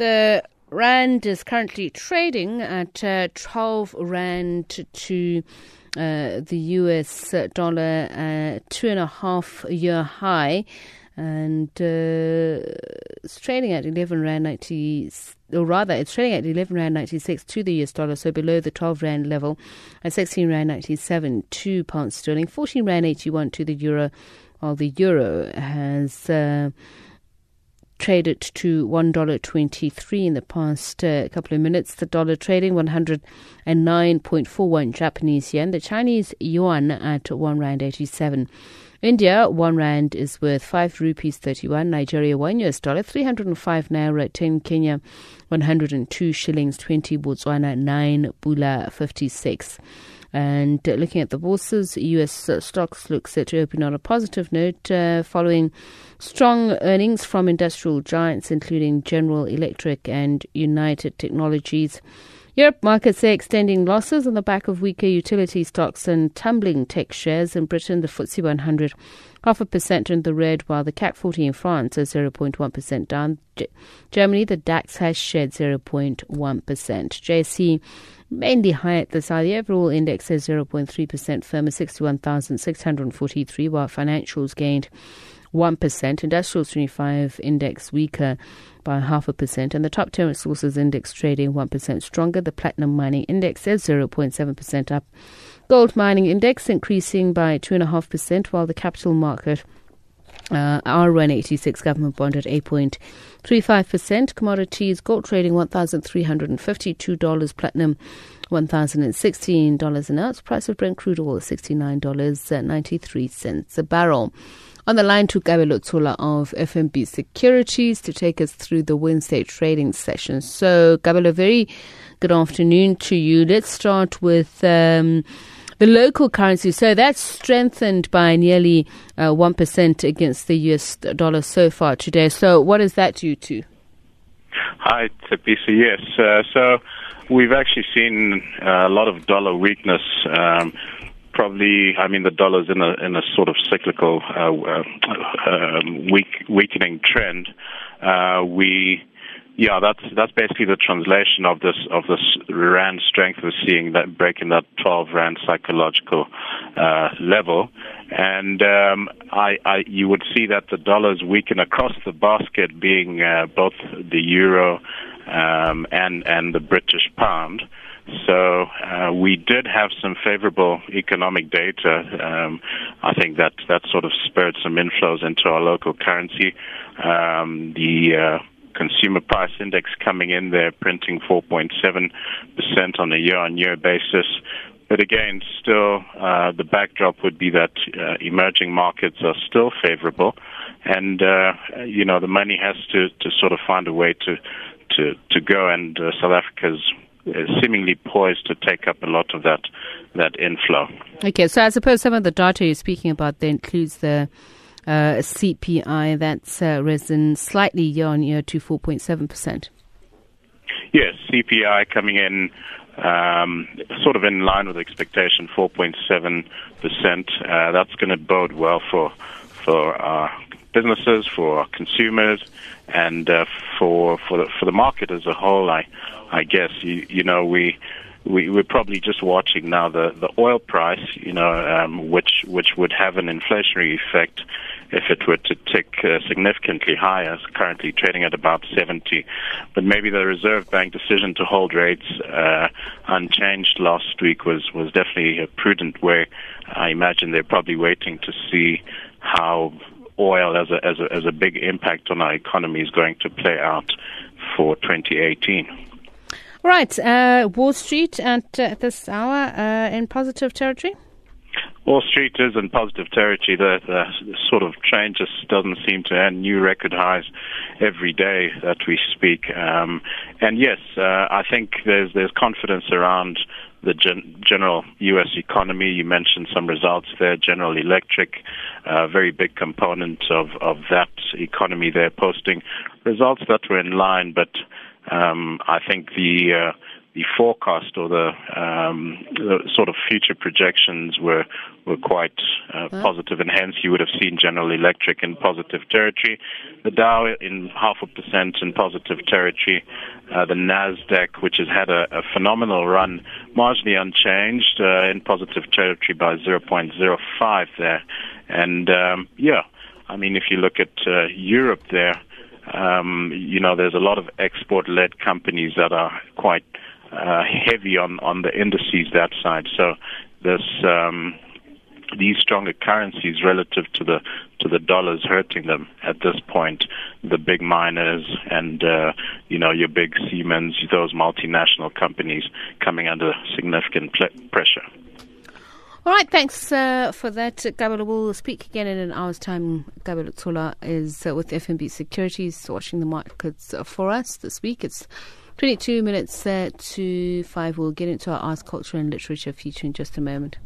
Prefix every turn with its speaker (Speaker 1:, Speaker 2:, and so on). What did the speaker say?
Speaker 1: The rand is currently trading at uh, 12 rand to uh, the US dollar, uh, two and a half year high, and uh, it's trading at 11 rand 90, or rather, it's trading at 11 rand 96 to the US dollar, so below the 12 rand level, at 16 rand 97 to pounds sterling, 14 rand 81 to the euro, while the euro has uh, traded to $1.23 in the past uh, couple of minutes. The dollar trading 109.41 Japanese yen. The Chinese yuan at 1 Rand 87. India, 1 Rand is worth 5 rupees 31. Nigeria, 1 US dollar, 305 Naira, 10 Kenya, 102 shillings 20. Botswana, 9 Pula 56. And uh, looking at the bourses, US uh, stocks look set to open on a positive note uh, following strong earnings from industrial giants, including General Electric and United Technologies. Europe markets are extending losses on the back of weaker utility stocks and tumbling tech shares. In Britain, the FTSE 100 half a percent in the red, while the CAC 40 in France is 0.1% down. G- Germany, the DAX has shed 0.1%. JSE mainly high at the side. The overall index is 0.3% firmer, 61,643, while financials gained 1%. Industrial 25 index weaker by half a percent. And the top 10 resources index trading 1% stronger. The platinum mining index is 0.7% up. Gold mining index increasing by 2.5%, while the capital market uh, R186 government bond at 8.35%. Commodities, gold trading $1,352, platinum $1,016 an ounce. Price of Brent crude oil $69.93 a barrel. On the line to Kabelo Tsula of FNB Securities to take us through the Wednesday trading session. So, Kabelo, very good afternoon to you. Let's start with. Um, the local currency, so that's strengthened by nearly uh, 1% against the US dollar so far today. So, what is that due to?
Speaker 2: Hi, Tepisa. Yes. Uh, so, we've actually seen uh, a lot of dollar weakness. Um, probably, I mean, the dollar's in a in a sort of cyclical uh, uh, um, weak, weakening trend. Uh, we yeah, that's that's basically the translation of this of this rand strength we're seeing that breaking that 12 rand psychological uh, level, and um, I, I you would see that the dollars weaken across the basket, being uh, both the euro um, and and the British pound. So uh, we did have some favorable economic data. Um, I think that that sort of spurred some inflows into our local currency. Um, the uh, consumer price index coming in there, printing 4.7% on a year-on-year basis. But again, still, uh, the backdrop would be that uh, emerging markets are still favorable, and uh, you know the money has to, to sort of find a way to to to go, and uh, South Africa's seemingly poised to take up a lot of that that inflow.
Speaker 1: Okay, so I suppose some of the data you're speaking about there includes the uh, CPI that's uh, risen slightly year on year to 4.7%.
Speaker 2: Yes, CPI coming in um, sort of in line with expectation, 4.7%. Uh, that's going to bode well for for our businesses, for our consumers, and uh, for for the, for the market as a whole. I I guess you you know we we, we're probably just watching now the, the oil price, you know, um, which which would have an inflationary effect if it were to tick uh, significantly higher. It's currently trading at about 70, but maybe the Reserve Bank decision to hold rates uh, unchanged last week was was definitely a prudent way. I imagine they're probably waiting to see how oil as a as a as a big impact on our economy is going to play out for 2018.
Speaker 1: Right, uh, Wall Street at uh, this hour uh, in positive territory.
Speaker 2: Wall Street is in positive territory. The, the, the, sort of train just doesn't seem to end new record highs every day that we speak. Um, and yes, uh, I think there's there's confidence around the gen- general U.S. economy. You mentioned some results there. General Electric, a uh, very big component of of that economy. They're posting results that were in line, but um, I think the uh, the forecast or the, um, the sort of future projections were were quite uh, positive, and hence you would have seen General Electric in positive territory, the Dow in half a percent in positive territory, uh, the Nasdaq, which has had a, a phenomenal run, marginally unchanged uh, in positive territory by 0.05 there, and um, yeah, I mean if you look at uh, Europe there. Um, you know, there's a lot of export-led companies that are quite uh, heavy on on the indices that side. So this um, these stronger currencies relative to the to the dollars hurting them at this point. The big miners and uh, you know your big Siemens, those multinational companies coming under significant pl- pressure.
Speaker 1: All right, thanks uh, for that, Kabelo. We'll speak again in an hour's time. Kabelo Tsula is uh, with FNB Securities, watching the markets for us this week. It's 22 minutes uh, to 5. We'll get into our arts, culture, and literature feature in just a moment.